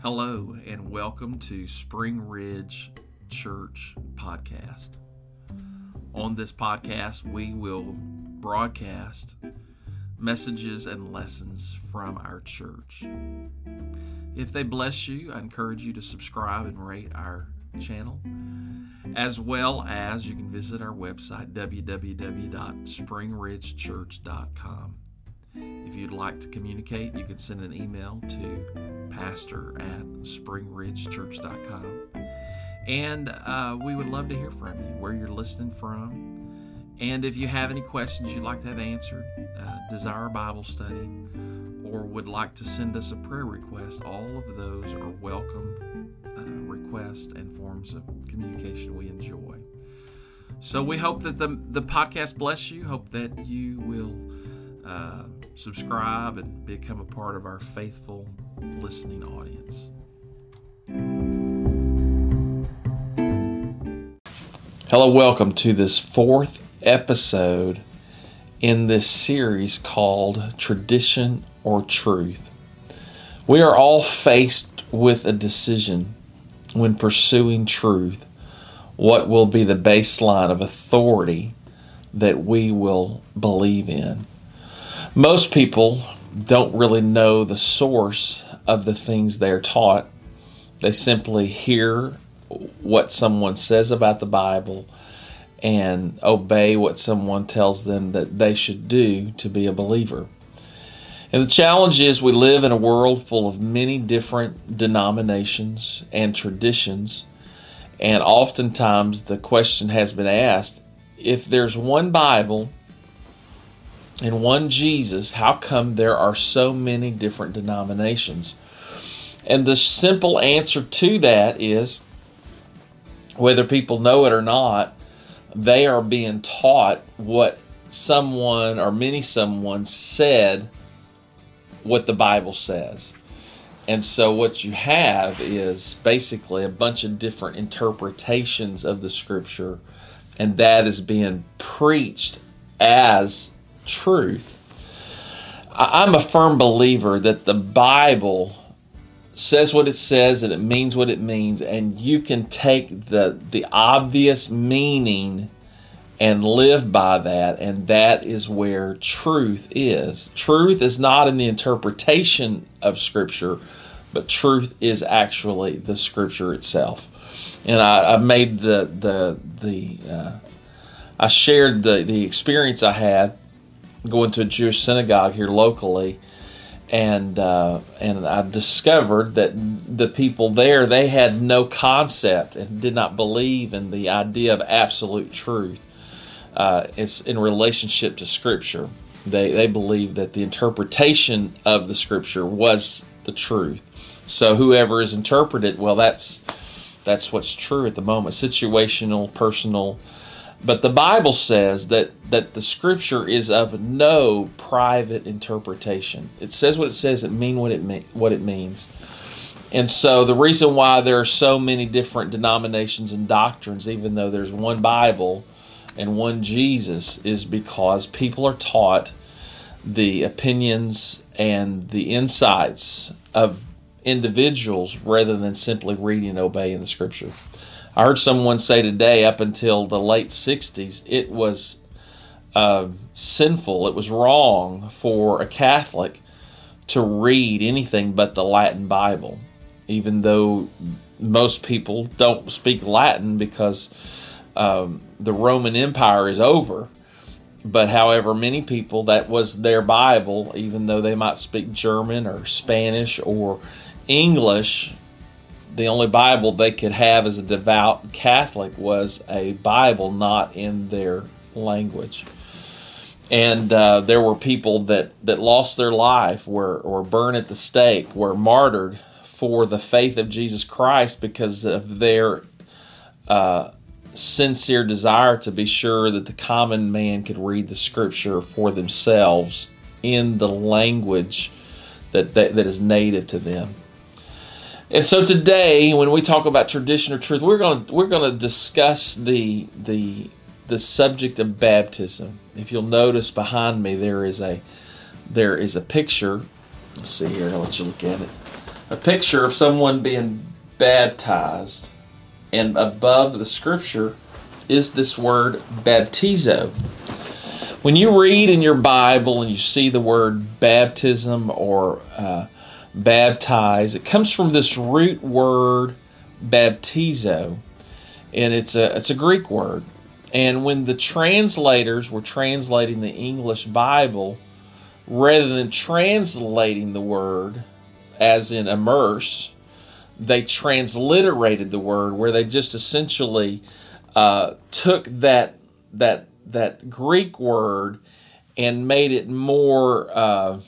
Hello, and welcome to Spring Ridge Church Podcast. On this podcast, we will broadcast messages and lessons from our church. If they bless you, I encourage you to subscribe and rate our channel, as well as you can visit our website, www.springridgechurch.com. If you'd like to communicate, you can send an email to pastor at springridgechurch.com. And uh, we would love to hear from you, where you're listening from. And if you have any questions you'd like to have answered, uh, desire Bible study, or would like to send us a prayer request, all of those are welcome uh, requests and forms of communication we enjoy. So we hope that the, the podcast bless you. Hope that you will uh, subscribe and become a part of our faithful listening audience. Hello, welcome to this fourth episode in this series called Tradition or Truth. We are all faced with a decision when pursuing truth what will be the baseline of authority that we will believe in. Most people don't really know the source of the things they're taught. They simply hear what someone says about the Bible and obey what someone tells them that they should do to be a believer. And the challenge is we live in a world full of many different denominations and traditions. And oftentimes the question has been asked if there's one Bible and one Jesus, how come there are so many different denominations? And the simple answer to that is whether people know it or not, they are being taught what someone or many someone said what the Bible says. And so what you have is basically a bunch of different interpretations of the scripture, and that is being preached as truth. I'm a firm believer that the Bible says what it says and it means what it means, and you can take the the obvious meaning and live by that, and that is where truth is. Truth is not in the interpretation of Scripture, but truth is actually the Scripture itself. And I, I made the the the uh, I shared the the experience I had going to a Jewish synagogue here locally, and uh, and I discovered that the people there they had no concept and did not believe in the idea of absolute truth. Uh, it's in relationship to Scripture. They they believe that the interpretation of the Scripture was the truth. So whoever is interpreted, well, that's that's what's true at the moment. Situational, personal but the Bible says that, that the scripture is of no private interpretation. It says what it says, it mean what it mean, what it means. And so the reason why there are so many different denominations and doctrines, even though there's one Bible and one Jesus, is because people are taught the opinions and the insights of individuals rather than simply reading and obeying the scripture. I heard someone say today, up until the late 60s, it was uh, sinful, it was wrong for a Catholic to read anything but the Latin Bible, even though most people don't speak Latin because um, the Roman Empire is over. But however, many people that was their Bible, even though they might speak German or Spanish or English, the only Bible they could have as a devout Catholic was a Bible not in their language. And uh, there were people that, that lost their life, were or burned at the stake, were martyred for the faith of Jesus Christ because of their uh, sincere desire to be sure that the common man could read the Scripture for themselves in the language that, that, that is native to them. And so today, when we talk about tradition or truth, we're going to we're going to discuss the the the subject of baptism. If you'll notice behind me, there is a there is a picture. Let's see here. I'll let you look at it a picture of someone being baptized, and above the scripture is this word baptizo. When you read in your Bible and you see the word baptism or uh, baptize, it comes from this root word baptizo, and it's a it's a Greek word. And when the translators were translating the English Bible, rather than translating the word as in immerse, they transliterated the word where they just essentially uh, took that that that Greek word and made it more uh,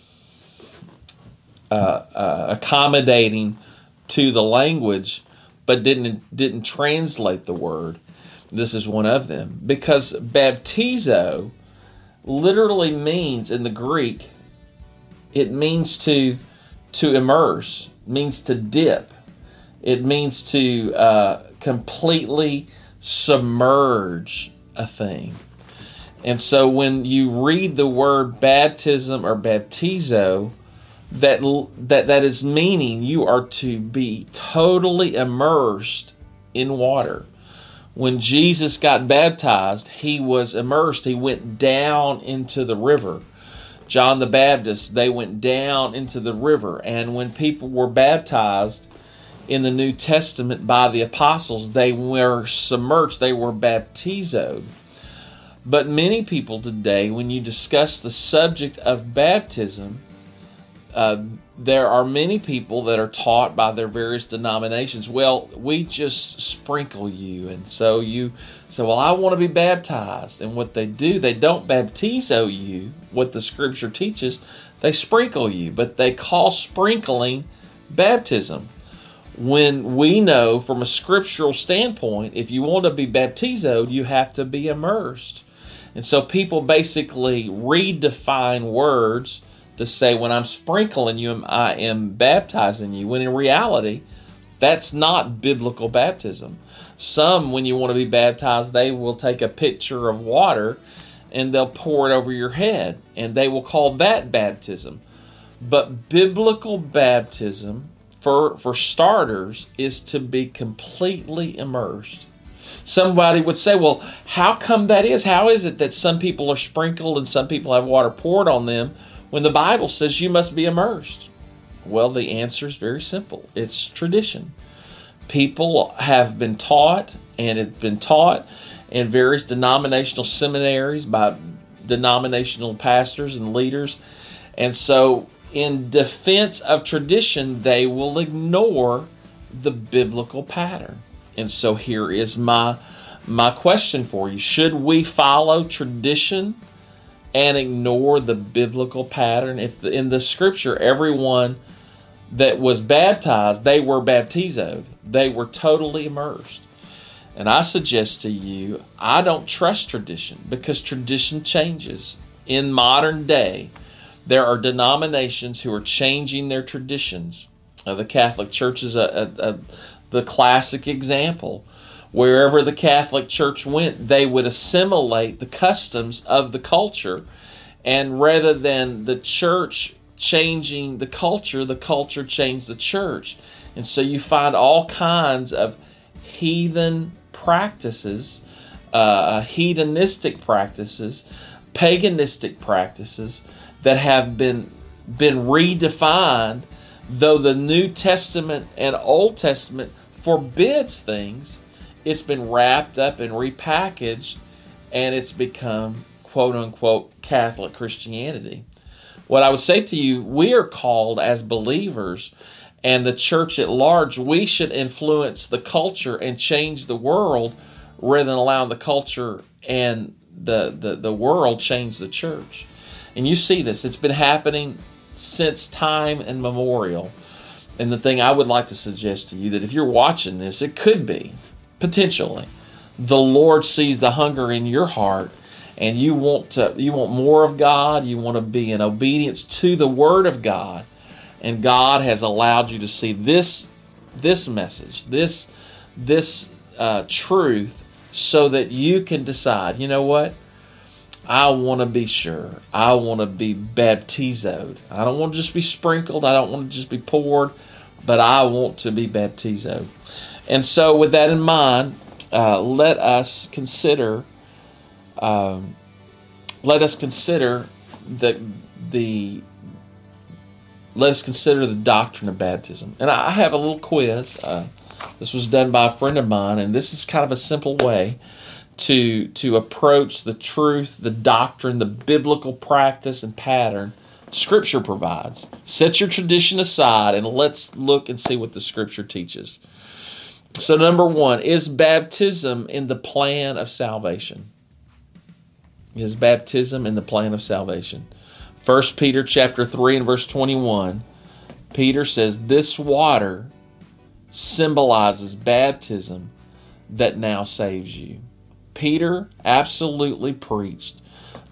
uh, uh accommodating to the language, but didn't didn't translate the word. This is one of them because baptizo literally means in the Greek, it means to to immerse, means to dip, it means to uh, completely submerge a thing. And so when you read the word baptism or baptizo, that that that is meaning you are to be totally immersed in water when Jesus got baptized, he was immersed. He went down into the river. John the Baptist, they went down into the river. And when people were baptized in the New Testament by the apostles, they were submerged, they were baptizoed. But many people today, when you discuss the subject of baptism, uh, there are many people that are taught by their various denominations, well, we just sprinkle you. And so you say, well, I want to be baptized. And what they do, they don't baptizo you, what the scripture teaches, they sprinkle you. But they call sprinkling baptism. When we know from a scriptural standpoint, if you want to be baptizoed, you have to be immersed. And so people basically redefine words to say when I'm sprinkling you, I am baptizing you, when in reality, that's not biblical baptism. Some, when you want to be baptized, they will take a pitcher of water and they'll pour it over your head, and they will call that baptism. But biblical baptism, for, for starters, is to be completely immersed. Somebody would say, Well, how come that is? How is it that some people are sprinkled and some people have water poured on them? When the Bible says you must be immersed? Well, the answer is very simple it's tradition. People have been taught, and it's been taught in various denominational seminaries by denominational pastors and leaders. And so, in defense of tradition, they will ignore the biblical pattern. And so, here is my my question for you should we follow tradition and ignore the biblical pattern. If the, in the scripture, everyone that was baptized, they were baptizoed, they were totally immersed. And I suggest to you, I don't trust tradition because tradition changes. In modern day, there are denominations who are changing their traditions. Uh, the Catholic Church is a, a, a, the classic example wherever the Catholic Church went, they would assimilate the customs of the culture. And rather than the church changing the culture, the culture changed the church. And so you find all kinds of heathen practices, uh, hedonistic practices, paganistic practices that have been been redefined though the New Testament and Old Testament forbids things it's been wrapped up and repackaged and it's become quote unquote Catholic Christianity. What I would say to you, we are called as believers and the church at large, we should influence the culture and change the world rather than allowing the culture and the, the, the world change the church. And you see this, it's been happening since time immemorial. And the thing I would like to suggest to you that if you're watching this, it could be potentially. The lord sees the hunger in your heart and you want to you want more of god. You want to be in obedience to the word of god. And god has allowed you to see this this message this this uh, truth so that you can decide you know what? I want to be sure. I want to be baptizoed i don't want to just be sprinkled. I don't want to just be poured but I want to be baptizo. And so, with that in mind, uh, let us consider. Um, let us consider the the let us consider the doctrine of baptism. And I have a little quiz. Uh, this was done by a friend of mine, and this is kind of a simple way to to approach the truth, the doctrine, the biblical practice and pattern Scripture provides. Set your tradition aside and let's look and see what the Scripture teaches. So, number one, is baptism in the plan of salvation? Is baptism in the plan of salvation? 1 Peter chapter 3 and verse 21, Peter says, This water symbolizes baptism that now saves you. Peter absolutely preached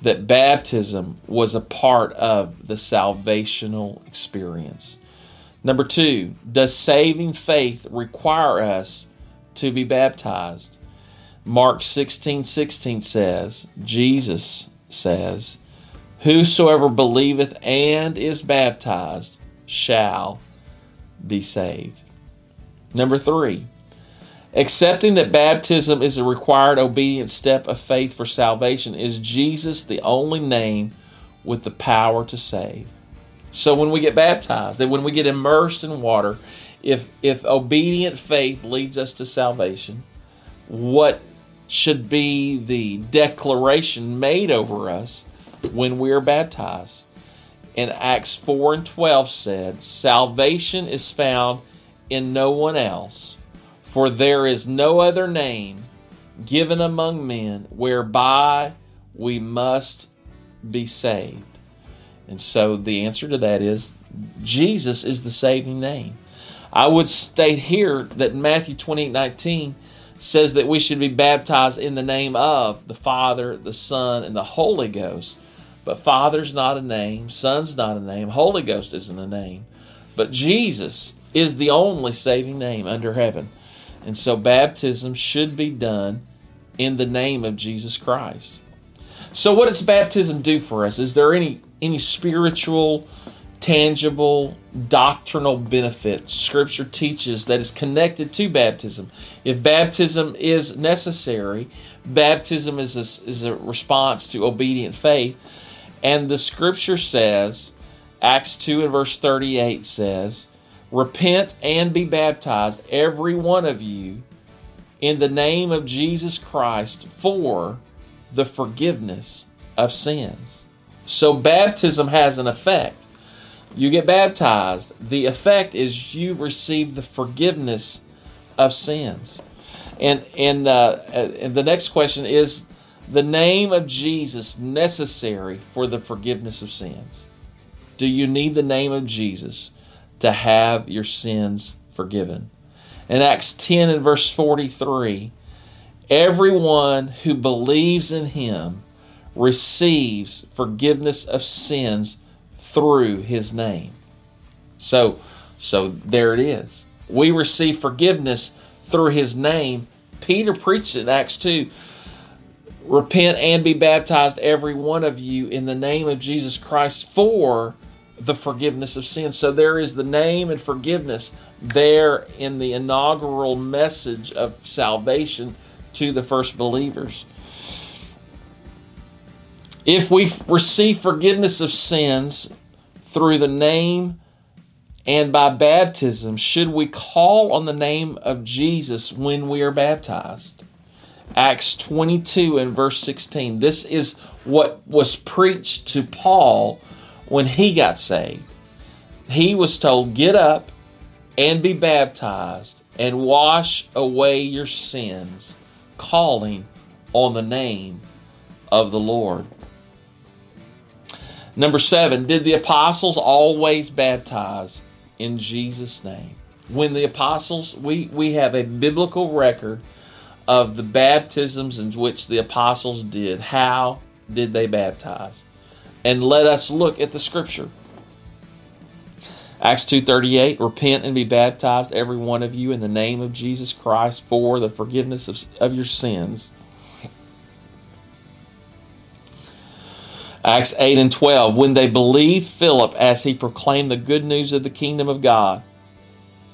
that baptism was a part of the salvational experience. Number two, does saving faith require us to be baptized? Mark 16 16 says, Jesus says, Whosoever believeth and is baptized shall be saved. Number three, accepting that baptism is a required obedient step of faith for salvation, is Jesus the only name with the power to save? So when we get baptized, that when we get immersed in water, if if obedient faith leads us to salvation, what should be the declaration made over us when we are baptized. In Acts 4 and 12 said, Salvation is found in no one else, for there is no other name given among men whereby we must be saved. And so the answer to that is Jesus is the saving name. I would state here that Matthew 28 19 says that we should be baptized in the name of the Father, the Son, and the Holy Ghost. But Father's not a name, Son's not a name, Holy Ghost isn't a name. But Jesus is the only saving name under heaven. And so baptism should be done in the name of Jesus Christ. So what does baptism do for us? Is there any any spiritual tangible doctrinal benefit scripture teaches that is connected to baptism if baptism is necessary baptism is a, is a response to obedient faith and the scripture says, Acts 2 and verse 38 says, Repent and be baptized, every one of you, in the name of Jesus Christ for the forgiveness of sins. So baptism has an effect. You get baptized, the effect is you receive the forgiveness of sins. And and uh, and the next question is the name of Jesus necessary for the forgiveness of sins? Do you need the name of Jesus to have your sins forgiven? In Acts 10 and verse 43, everyone who believes in him receives forgiveness of sins through his name. So, so there it is. We receive forgiveness through his name. Peter preached in Acts 2 repent and be baptized, every one of you, in the name of Jesus Christ for the forgiveness of sins. So there is the name and forgiveness there in the inaugural message of salvation to the first believers. If we receive forgiveness of sins through the name and by baptism, should we call on the name of Jesus when we are baptized? Acts 22 and verse 16. This is what was preached to Paul when he got saved. He was told, Get up and be baptized and wash away your sins, calling on the name of the Lord. Number seven, did the apostles always baptize in Jesus' name? When the apostles, we, we have a biblical record of the baptisms in which the apostles did. How did they baptize? And let us look at the scripture. Acts 2:38 Repent and be baptized every one of you in the name of Jesus Christ for the forgiveness of, of your sins. Acts 8 and 12 When they believed Philip as he proclaimed the good news of the kingdom of God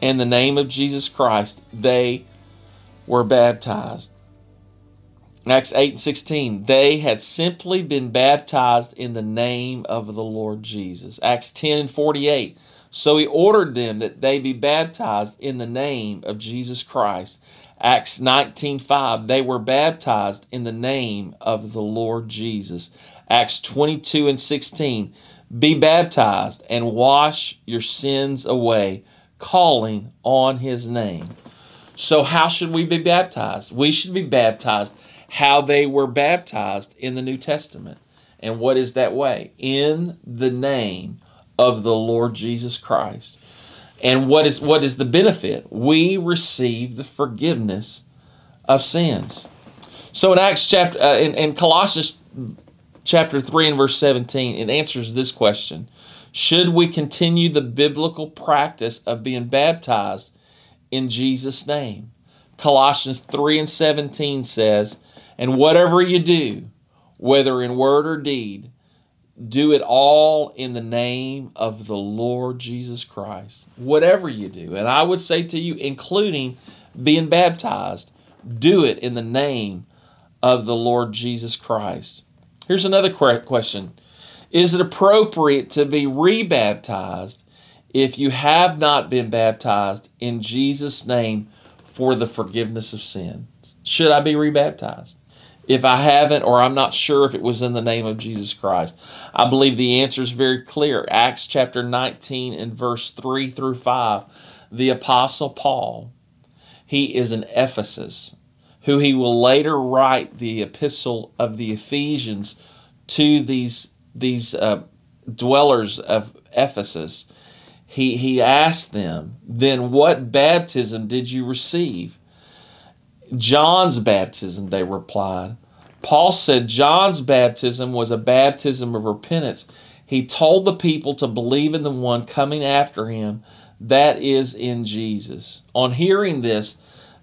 in the name of Jesus Christ, they were baptized. Acts 8 and 16, they had simply been baptized in the name of the Lord Jesus. Acts 10 and 48, so he ordered them that they be baptized in the name of Jesus Christ. Acts 19:5 they were baptized in the name of the Lord Jesus. Acts 22 and 16 be baptized and wash your sins away calling on his name. So how should we be baptized? We should be baptized how they were baptized in the New Testament. And what is that way? In the name of the Lord Jesus Christ. And what is what is the benefit? We receive the forgiveness of sins. So in Acts chapter uh, in, in Colossians chapter 3 and verse 17, it answers this question. Should we continue the biblical practice of being baptized in Jesus' name? Colossians 3 and 17 says, And whatever you do, whether in word or deed, do it all in the name of the Lord Jesus Christ. Whatever you do. And I would say to you, including being baptized, do it in the name of the Lord Jesus Christ. Here's another question Is it appropriate to be rebaptized if you have not been baptized in Jesus' name for the forgiveness of sins? Should I be rebaptized? if I haven't or I'm not sure if it was in the name of Jesus Christ? I believe the answer is very clear. Acts chapter 19 and verse 3 through 5. The Apostle Paul, he is in Ephesus, who he will later write the epistle of the Ephesians to these, these uh, dwellers of Ephesus. He, he asked them, Then what baptism did you receive? John's baptism, they replied. Paul said John's baptism was a baptism of repentance. He told the people to believe in the one coming after him, that is in Jesus. On hearing this,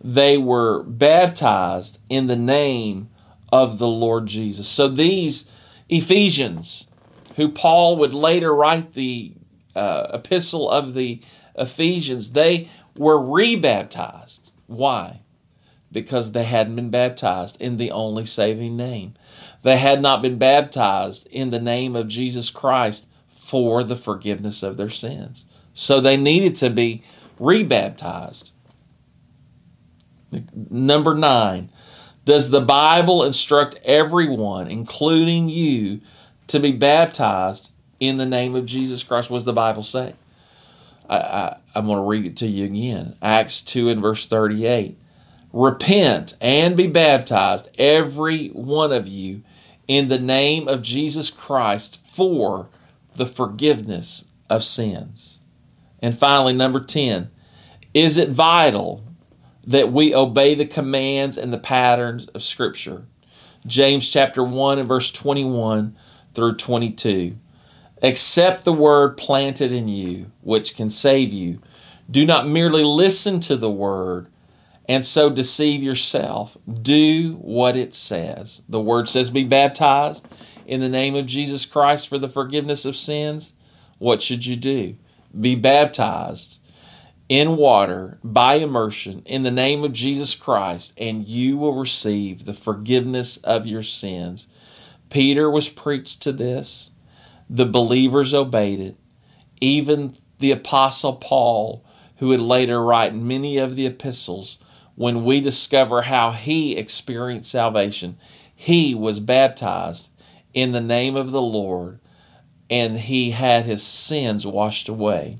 they were baptized in the name of the Lord Jesus. So these Ephesians, who Paul would later write the uh, epistle of the Ephesians, they were rebaptized. Why? because they hadn't been baptized in the only saving name. They had not been baptized in the name of Jesus Christ for the forgiveness of their sins. So they needed to be rebaptized. Number nine, does the Bible instruct everyone, including you, to be baptized in the name of Jesus Christ? What does the Bible say? I, I, I'm going to read it to you again. Acts 2 and verse 38 repent and be baptized, every one of you, in the name of Jesus Christ for the forgiveness of sins. And finally, number 10, is it vital that we obey the commands and the patterns of Scripture? James chapter 1 and verse 21 through 22. Accept the word planted in you, which can save you. Do not merely listen to the word and so deceive yourself. Do what it says. The word says, Be baptized in the name of Jesus Christ for the forgiveness of sins. What should you do? Be baptized in water by immersion in the name of Jesus Christ, and you will receive the forgiveness of your sins. Peter was preached to this, the believers obeyed it. Even the Apostle Paul, who would later write many of the epistles, when we discover how he experienced salvation. He was baptized in the name of the Lord and he had his sins washed away.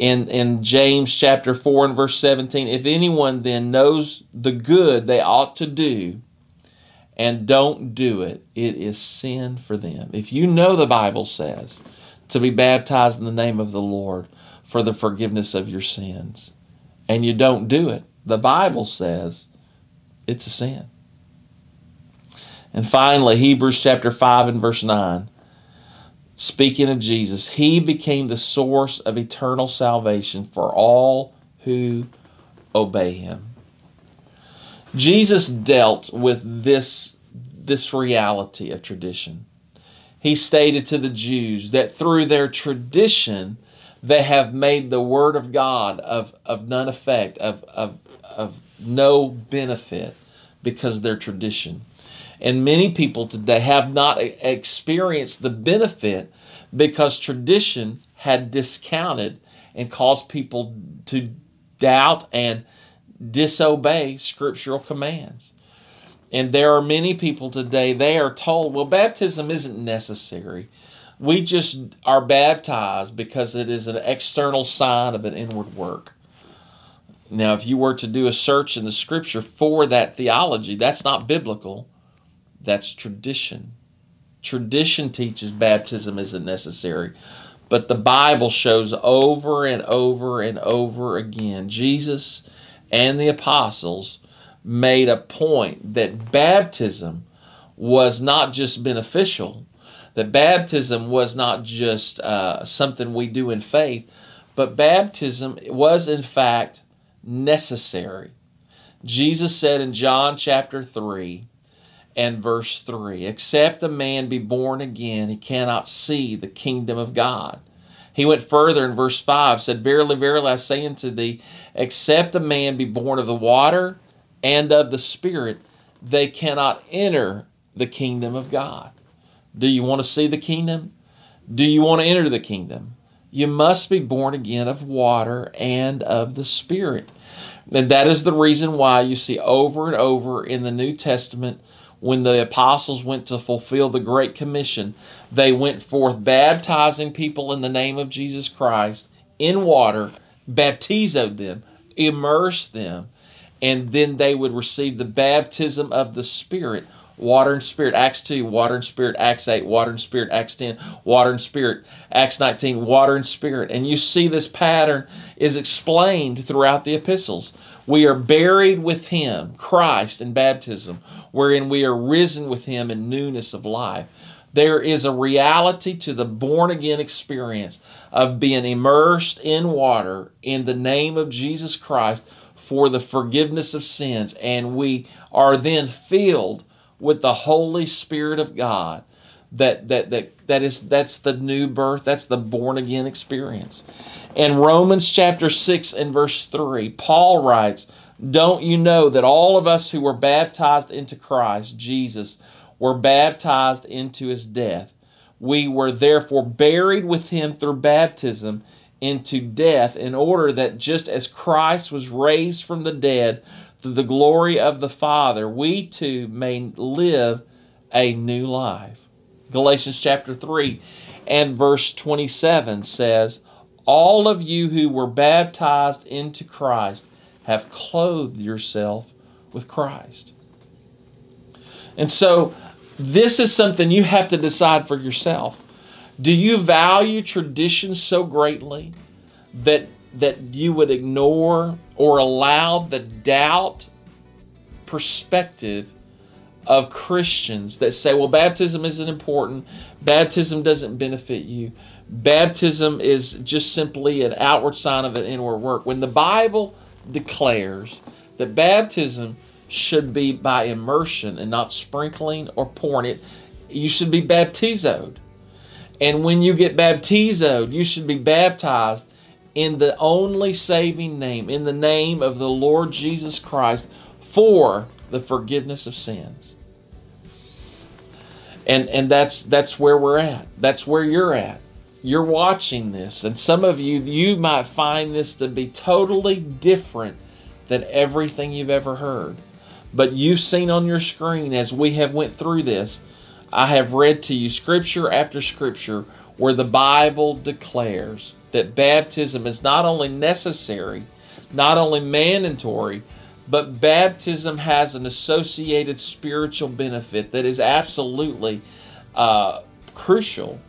In, in James chapter 4 and verse 17, if anyone then knows the good they ought to do and don't do it, it is sin for them. If you know the Bible says to be baptized in the name of the Lord for the forgiveness of your sins, and you don't do it, the Bible says it's a sin. And finally, Hebrews chapter 5 and verse 9. Speaking of Jesus, he became the source of eternal salvation for all who obey him. Jesus dealt with this, this reality of tradition. He stated to the Jews that through their tradition, they have made the word of God of, of none effect, of, of, of no benefit because their tradition. And many people today have not experienced the benefit because tradition had discounted and caused people to doubt and disobey scriptural commands. And there are many people today, they are told, well, baptism isn't necessary. We just are baptized because it is an external sign of an inward work. Now, if you were to do a search in the scripture for that theology, that's not biblical, that's tradition. Tradition teaches baptism isn't necessary. But the Bible shows over and over and over again Jesus and the apostles made a point that baptism was not just beneficial, that baptism was not just uh, something we do in faith, but baptism was in fact necessary. Jesus said in John chapter 3 and verse 3 Except a man be born again, he cannot see the kingdom of God. He went further in verse 5 said, Verily, verily, I say unto thee, except a man be born of the water and of the Spirit, they cannot enter the kingdom of God. Do you want to see the kingdom? Do you want to enter the kingdom? You must be born again of water and of the Spirit. And that is the reason why you see over and over in the New Testament when the apostles went to fulfill the Great Commission, they went forth baptizing people in the name of Jesus Christ in water, baptizoed them, immersed them, and then they would receive the baptism of the Spirit water and spirit, Acts 2, water and spirit, Acts 8, water and spirit, Acts 10, water and spirit, Acts 19, water and spirit. And you see this pattern is explained throughout the epistles. We are buried with him, Christ, in baptism, wherein we are risen with him in newness of life. There is a reality to the born again experience of being immersed in water in the name of Jesus Christ for the forgiveness of sins. And we are then filled with the Holy Spirit of God. That that that that is that's the new birth, that's the born again experience. In Romans chapter 6 and verse 3, Paul writes, Don't you know that all of us who were baptized into Christ Jesus were baptized into his death? We were therefore buried with him through baptism into death, in order that just as Christ was raised from the dead through the glory of the Father, we too may live a new life. Galatians chapter 3 and verse 27 says, All of you who were baptized into Christ have clothed yourself with Christ. And so, this is something you have to decide for yourself. Do you value tradition so greatly that that you would ignore or allow the doubt perspective of Christians that say, well, baptism isn't important, baptism doesn't benefit you, baptism is just simply an outward sign of an inward work. When the Bible declares that baptism should be by immersion and not sprinkling or pouring it, you should be baptizoed. And when you get baptizoed, you should be baptized in the only saving name, in the name of the Lord Jesus Christ for the forgiveness of sins. And and that's that's where we're at. That's where you're at. You're watching this and some of you you might find this to be totally different than everything you've ever heard. But you've seen on your screen as we have went through this, I have read to you scripture after scripture where the Bible declares that baptism is not only necessary, not only mandatory, but baptism has an associated spiritual benefit that is absolutely uh, crucial.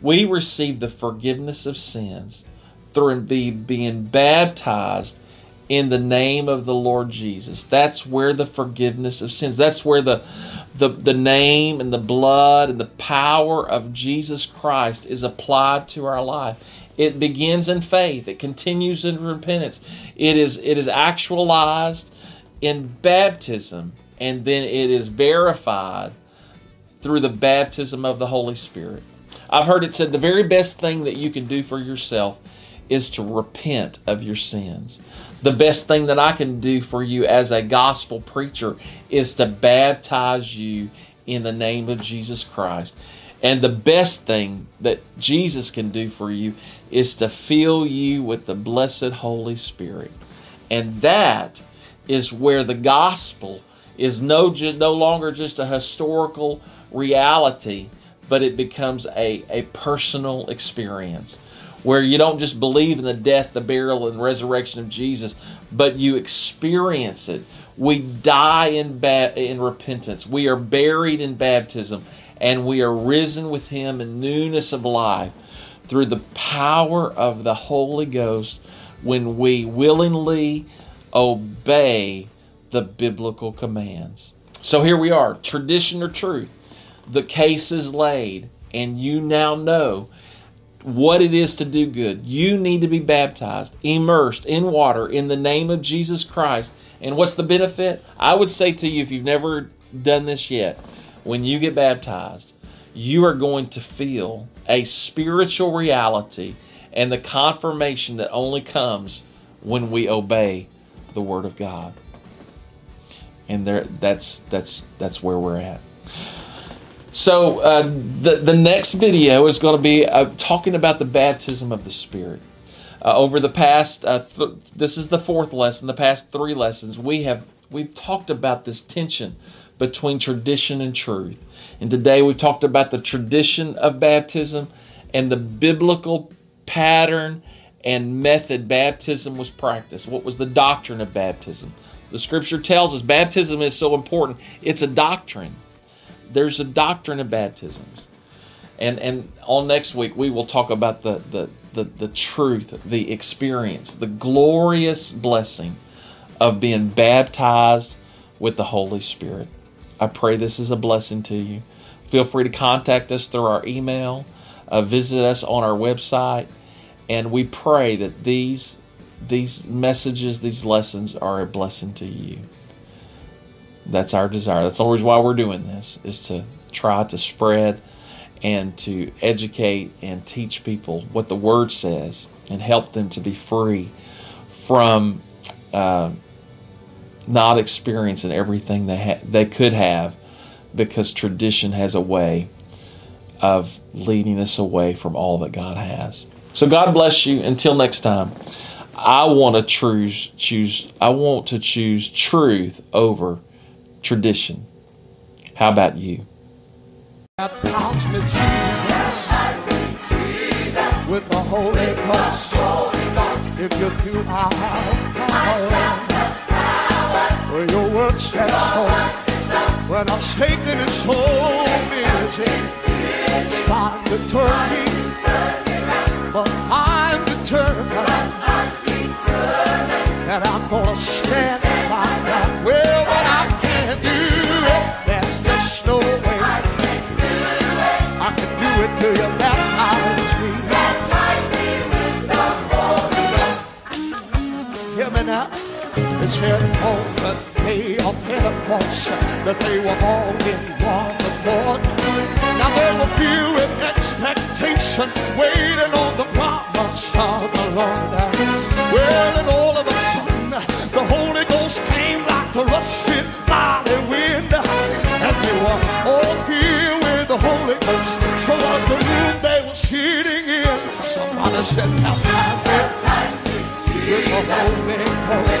We receive the forgiveness of sins through being baptized in the name of the Lord Jesus. That's where the forgiveness of sins, that's where the, the, the name and the blood and the power of Jesus Christ is applied to our life. It begins in faith. It continues in repentance. It is it is actualized in baptism and then it is verified through the baptism of the Holy Spirit. I've heard it said the very best thing that you can do for yourself is to repent of your sins. The best thing that I can do for you as a gospel preacher is to baptize you in the name of Jesus Christ. And the best thing that Jesus can do for you is to fill you with the blessed Holy Spirit. And that is where the gospel is no, no longer just a historical reality, but it becomes a, a personal experience where you don't just believe in the death, the burial, and resurrection of Jesus, but you experience it. We die in, ba- in repentance. We are buried in baptism, and we are risen with Him in newness of life through the power of the Holy Ghost when we willingly obey the biblical commands. So here we are tradition or truth. The case is laid, and you now know what it is to do good. You need to be baptized, immersed in water in the name of Jesus Christ. And what's the benefit? I would say to you, if you've never done this yet, when you get baptized, you are going to feel a spiritual reality and the confirmation that only comes when we obey the Word of God. And there, that's that's that's where we're at. So uh, the the next video is going to be uh, talking about the baptism of the Spirit. Uh, over the past, uh, th- this is the fourth lesson. The past three lessons, we have we've talked about this tension between tradition and truth. And today we've talked about the tradition of baptism and the biblical pattern and method baptism was practiced. What was the doctrine of baptism? The scripture tells us baptism is so important. It's a doctrine there's a doctrine of baptisms. And and on next week we will talk about the the the, the truth, the experience, the glorious blessing of being baptized with the Holy Spirit. I pray this is a blessing to you. Feel free to contact us through our email, uh, visit us on our website, and we pray that these these messages, these lessons are a blessing to you. That's our desire. That's the reason why we're doing this is to try to spread and to educate and teach people what the Word says and help them to be free from uh, not experiencing everything they ha- they could have because tradition has a way of leading us away from all that God has. So God bless you. Until next time, I want to choose choose I want to choose truth over tradition. How about you? With the Holy Ghost, if you do, I have power. Your so. When I'm so Pentecost that they were all in one accord. Now there were few in expectation, waiting on the promise of the Lord. Well, and all of a sudden, the Holy Ghost came like a rushing mighty wind, and they were all filled with the Holy Ghost. So was the room they were sitting in. Somebody said, "Now baptize me with the Holy Ghost.